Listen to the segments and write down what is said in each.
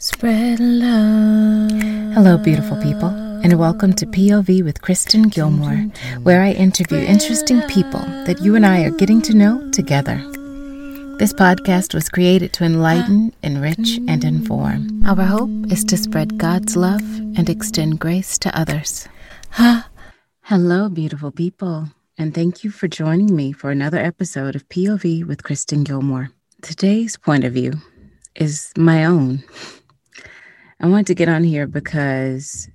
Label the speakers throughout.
Speaker 1: Spread love.
Speaker 2: Hello, beautiful people, and welcome to POV with Kristen Gilmore, where I interview interesting people that you and I are getting to know together. This podcast was created to enlighten, enrich, and inform. Our hope is to spread God's love and extend grace to others. Hello, beautiful people, and thank you for joining me for another episode of POV with Kristen Gilmore. Today's point of view is my own. I want to get on here because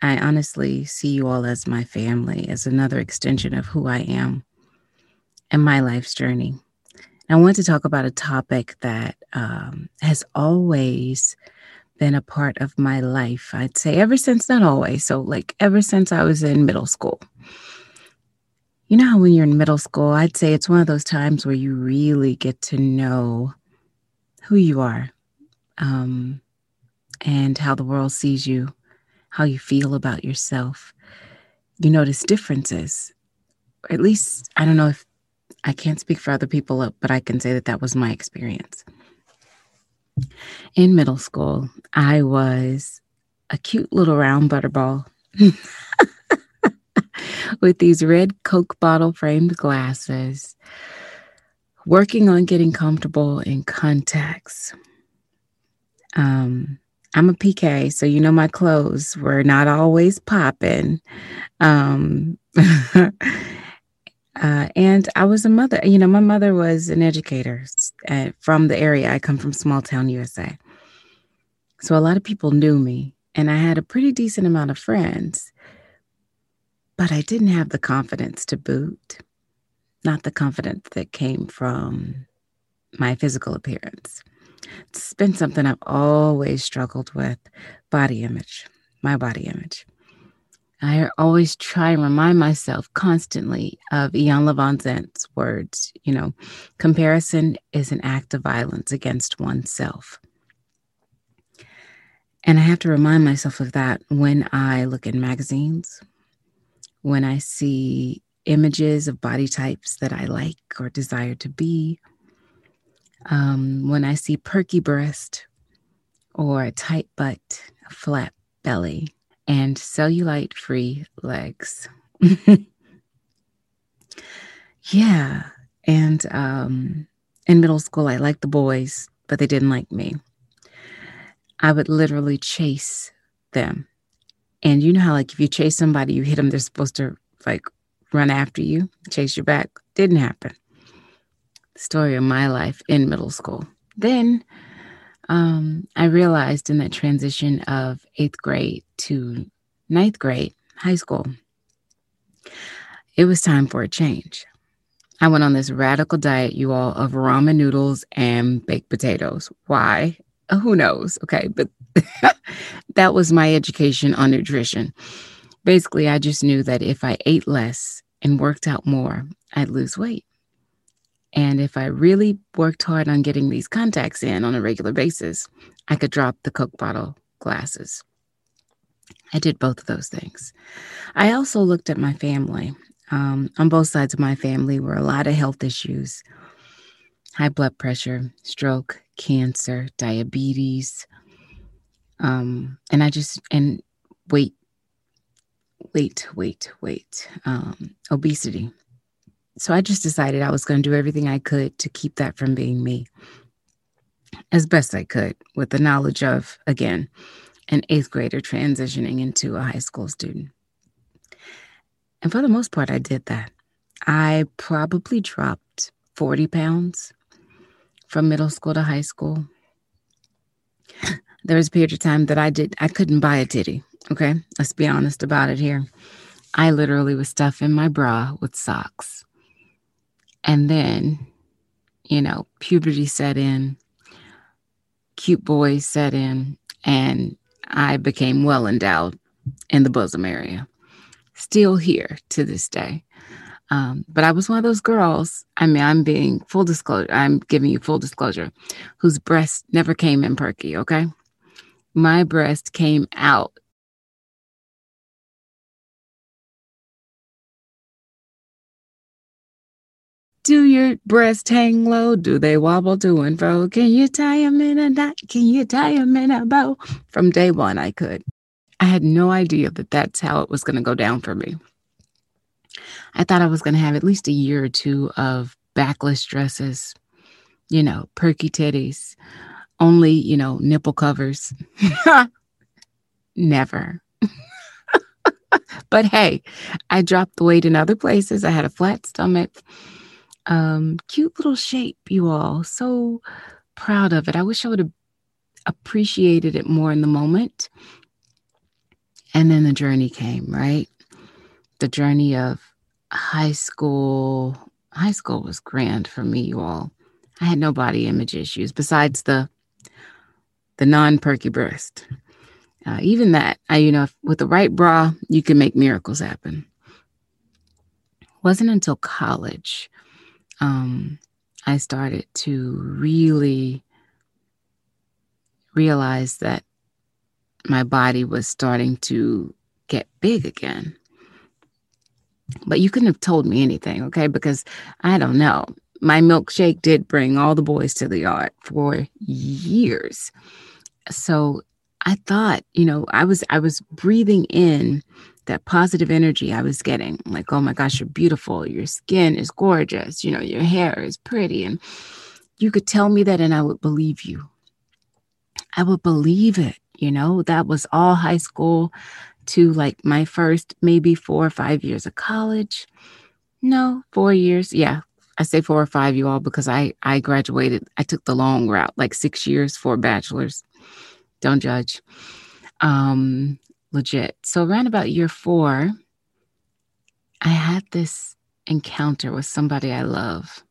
Speaker 2: I honestly see you all as my family, as another extension of who I am and my life's journey. I want to talk about a topic that um, has always been a part of my life. I'd say ever since, not always, so like ever since I was in middle school. You know how when you're in middle school, I'd say it's one of those times where you really get to know who you are. Um, and how the world sees you, how you feel about yourself. You notice differences. At least, I don't know if I can't speak for other people, but I can say that that was my experience. In middle school, I was a cute little round butterball with these red Coke bottle framed glasses, working on getting comfortable in contacts. Um, I'm a PK, so you know my clothes were not always popping. Um, uh, and I was a mother. You know, my mother was an educator from the area. I come from small town USA. So a lot of people knew me, and I had a pretty decent amount of friends. But I didn't have the confidence to boot, not the confidence that came from my physical appearance. It's been something I've always struggled with body image, my body image. I always try and remind myself constantly of Iyanla Vanzant's words, you know, comparison is an act of violence against oneself. And I have to remind myself of that when I look in magazines, when I see images of body types that I like or desire to be, um, when I see perky breast or a tight butt, a flat belly, and cellulite free legs. yeah. And um, in middle school, I liked the boys, but they didn't like me. I would literally chase them. And you know how, like, if you chase somebody, you hit them, they're supposed to, like, run after you, chase you back. Didn't happen story of my life in middle school. Then um, I realized in that transition of eighth grade to ninth grade, high school, it was time for a change. I went on this radical diet, you all, of ramen noodles and baked potatoes. Why? Uh, who knows? Okay, but that was my education on nutrition. Basically, I just knew that if I ate less and worked out more, I'd lose weight. And if I really worked hard on getting these contacts in on a regular basis, I could drop the Coke bottle glasses. I did both of those things. I also looked at my family. Um, on both sides of my family were a lot of health issues high blood pressure, stroke, cancer, diabetes. Um, and I just, and weight, weight, weight, weight, um, obesity. So I just decided I was going to do everything I could to keep that from being me as best I could with the knowledge of, again, an eighth grader transitioning into a high school student. And for the most part, I did that. I probably dropped 40 pounds from middle school to high school. There was a period of time that I did, I couldn't buy a titty. Okay. Let's be honest about it here. I literally was stuffing my bra with socks. And then, you know, puberty set in, cute boys set in, and I became well endowed in the bosom area. Still here to this day. Um, but I was one of those girls. I mean, I'm being full disclosure. I'm giving you full disclosure, whose breast never came in perky. Okay, my breast came out Do your breasts hang low? Do they wobble to and fro? Can you tie them in a knot? Can you tie them in a bow? From day one, I could. I had no idea that that's how it was going to go down for me. I thought I was going to have at least a year or two of backless dresses, you know, perky titties, only, you know, nipple covers. Never. but hey, I dropped the weight in other places. I had a flat stomach. Um, cute little shape, you all. So proud of it. I wish I would have appreciated it more in the moment. And then the journey came, right? The journey of high school. High school was grand for me, you all. I had no body image issues besides the the non-perky breast. Uh, even that, I, you know, with the right bra, you can make miracles happen. wasn't until college um, I started to really realize that my body was starting to get big again. But you couldn't have told me anything, okay? Because I don't know. My milkshake did bring all the boys to the yard for years. So I thought, you know, I was I was breathing in that positive energy I was getting. Like, oh my gosh, you're beautiful. Your skin is gorgeous. You know, your hair is pretty. And you could tell me that and I would believe you. I would believe it. You know, that was all high school to like my first maybe four or five years of college. No, four years. Yeah. I say four or five, you all, because I I graduated. I took the long route, like six years for bachelor's. Don't judge. Um, legit. So around about year four, I had this encounter with somebody I love.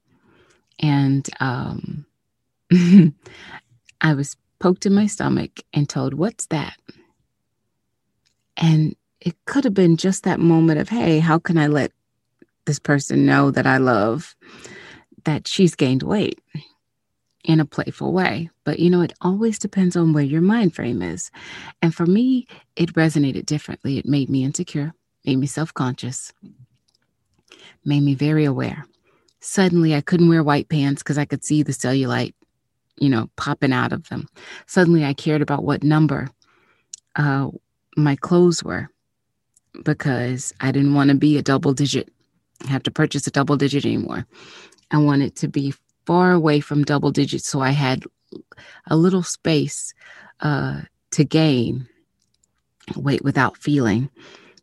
Speaker 2: And um, I was poked in my stomach and told, What's that? And it could have been just that moment of, Hey, how can I let this person know that I love that she's gained weight? In a playful way. But you know, it always depends on where your mind frame is. And for me, it resonated differently. It made me insecure, made me self conscious, made me very aware. Suddenly, I couldn't wear white pants because I could see the cellulite, you know, popping out of them. Suddenly, I cared about what number uh, my clothes were because I didn't want to be a double digit, have to purchase a double digit anymore. I wanted to be far away from double digits, so I had a little space uh, to gain weight without feeling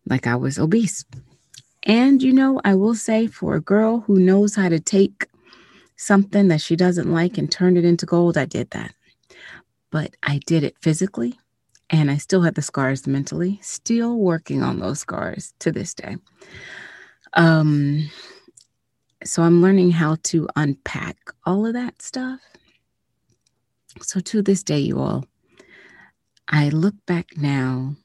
Speaker 2: like I was obese. And, you know, I will say for a girl who knows how to take something that she doesn't like and turn it into gold, I did that. But I did it physically and I still had the scars mentally, still working on those scars to this day. Um, so I'm learning how to unpack all of that stuff. So to this day, you all, I look back now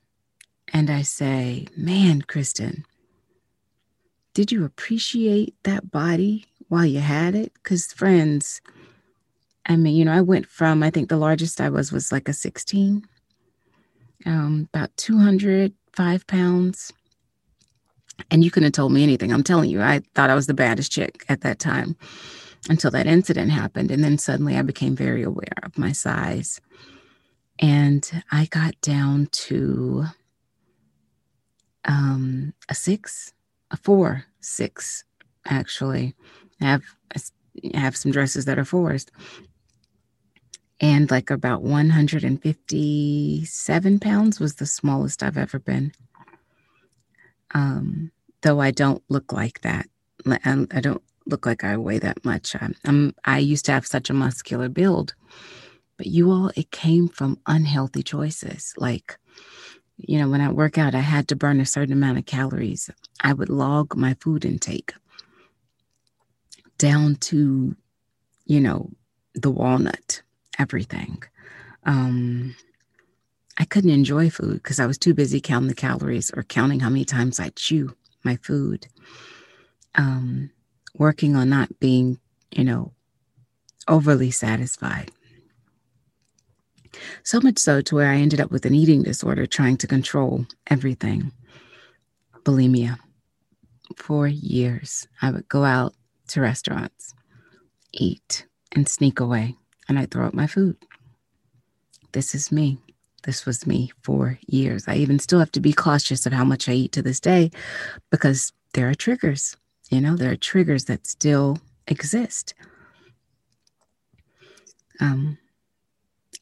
Speaker 2: and I say, man, Kristen, did you appreciate that body while you had it? Because, friends, I mean, you know, I went from, I think the largest I was was like a 16, um, about 205 pounds and you couldn't have told me anything. I'm telling you, I thought I was the baddest chick at that time until that incident happened. And then suddenly I became very aware of my size. And I got down to um, a six, a four, six, actually. I have, I have some dresses that are fours. And like about 157 pounds was the smallest I've ever been um, though I don't look like that. I don't look like I weigh that much. I'm, I'm, I used to have such a muscular build, but you all, it came from unhealthy choices. Like, you know, when I work out, I had to burn a certain amount of calories. I would log my food intake down to, you know, the walnut, everything. Um, I couldn't enjoy food because I was too busy counting the calories or counting how many times I chew my food. Um, working on not being, you know, overly satisfied. So much so to where I ended up with an eating disorder trying to control everything. Bulimia. For years, I would go out to restaurants, eat, and sneak away, and I'd throw up my food. This is me. This was me for years. I even still have to be cautious of how much I eat to this day because there are triggers. You know, there are triggers that still exist. Um,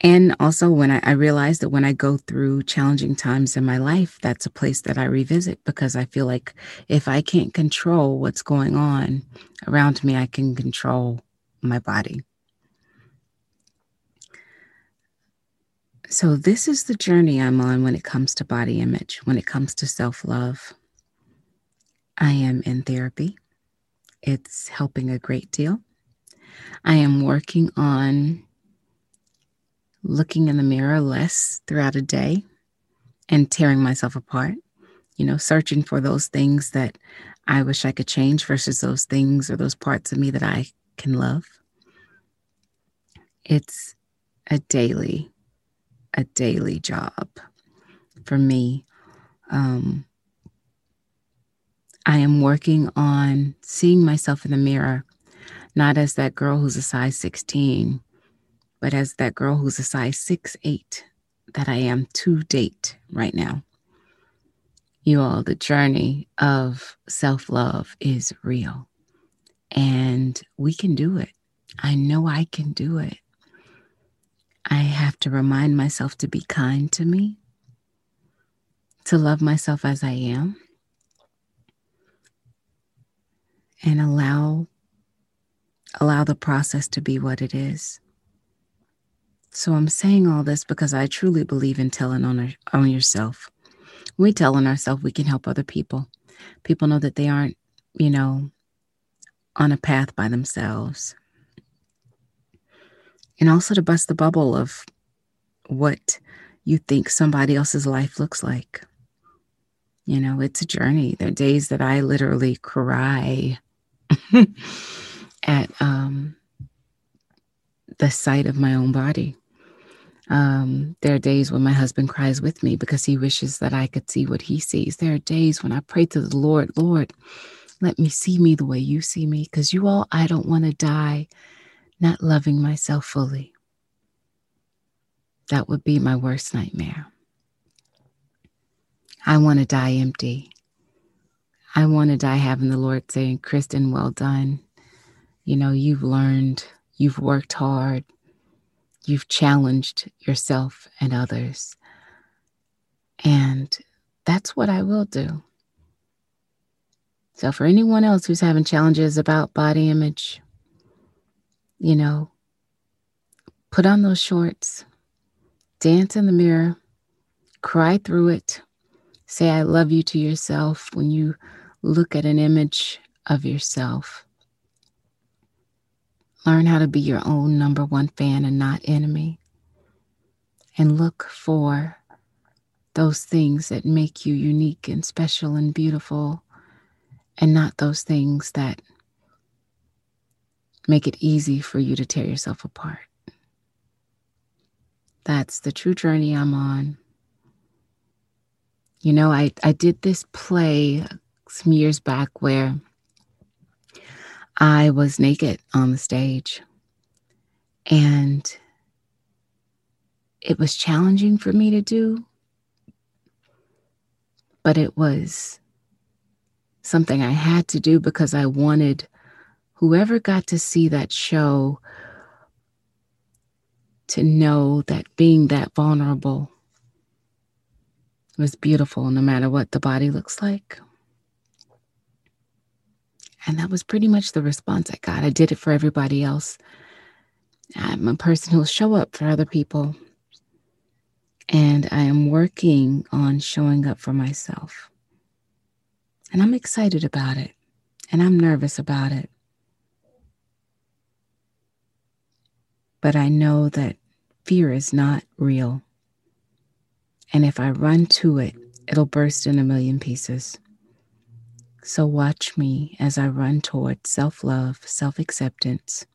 Speaker 2: and also, when I, I realize that when I go through challenging times in my life, that's a place that I revisit because I feel like if I can't control what's going on around me, I can control my body. So, this is the journey I'm on when it comes to body image, when it comes to self love. I am in therapy, it's helping a great deal. I am working on looking in the mirror less throughout a day and tearing myself apart, you know, searching for those things that I wish I could change versus those things or those parts of me that I can love. It's a daily, a daily job for me. Um, I am working on seeing myself in the mirror, not as that girl who's a size 16, but as that girl who's a size six eight that I am to date right now. You all, the journey of self love is real and we can do it. I know I can do it. I have to remind myself to be kind to me, to love myself as I am, and allow allow the process to be what it is. So I'm saying all this because I truly believe in telling on, our, on yourself. We tell on ourselves, we can help other people. People know that they aren't, you know, on a path by themselves. And also to bust the bubble of what you think somebody else's life looks like. You know, it's a journey. There are days that I literally cry at um, the sight of my own body. Um, there are days when my husband cries with me because he wishes that I could see what he sees. There are days when I pray to the Lord, Lord, let me see me the way you see me, because you all, I don't want to die not loving myself fully. That would be my worst nightmare. I want to die empty. I want to die having the Lord saying, Kristen, well done. You know, you've learned, you've worked hard, You've challenged yourself and others. And that's what I will do. So, for anyone else who's having challenges about body image, you know, put on those shorts, dance in the mirror, cry through it, say, I love you to yourself when you look at an image of yourself. Learn how to be your own number one fan and not enemy. And look for those things that make you unique and special and beautiful, and not those things that make it easy for you to tear yourself apart. That's the true journey I'm on. You know, I, I did this play some years back where I was naked on the stage. And it was challenging for me to do, but it was something I had to do because I wanted whoever got to see that show to know that being that vulnerable was beautiful no matter what the body looks like. And that was pretty much the response I got. I did it for everybody else. I'm a person who'll show up for other people. And I am working on showing up for myself. And I'm excited about it. And I'm nervous about it. But I know that fear is not real. And if I run to it, it'll burst in a million pieces. So watch me as I run toward self love, self acceptance,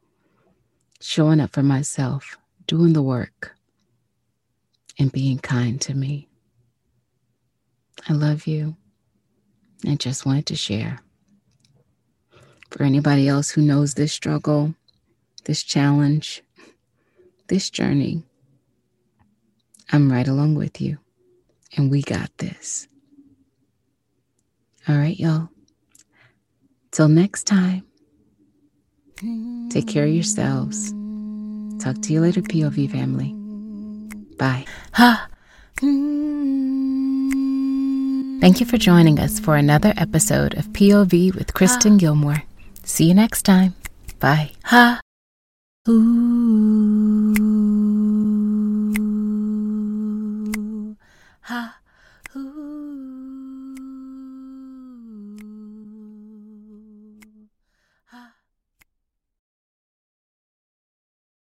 Speaker 2: showing up for myself, doing the work, and being kind to me. I love you. I just wanted to share. For anybody else who knows this struggle, this challenge, this journey, I'm right along with you. And we got this. All right, y'all. Till next time, take care of yourselves. Talk to you later, POV family. Bye.
Speaker 1: Ha. Thank you for joining us for another episode of POV with Kristen Gilmore. See you next time. Bye. Ha. Ooh. Ha.